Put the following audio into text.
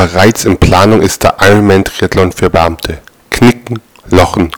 Bereits in Planung ist der Ironman-Triathlon für Beamte. Knicken, lochen,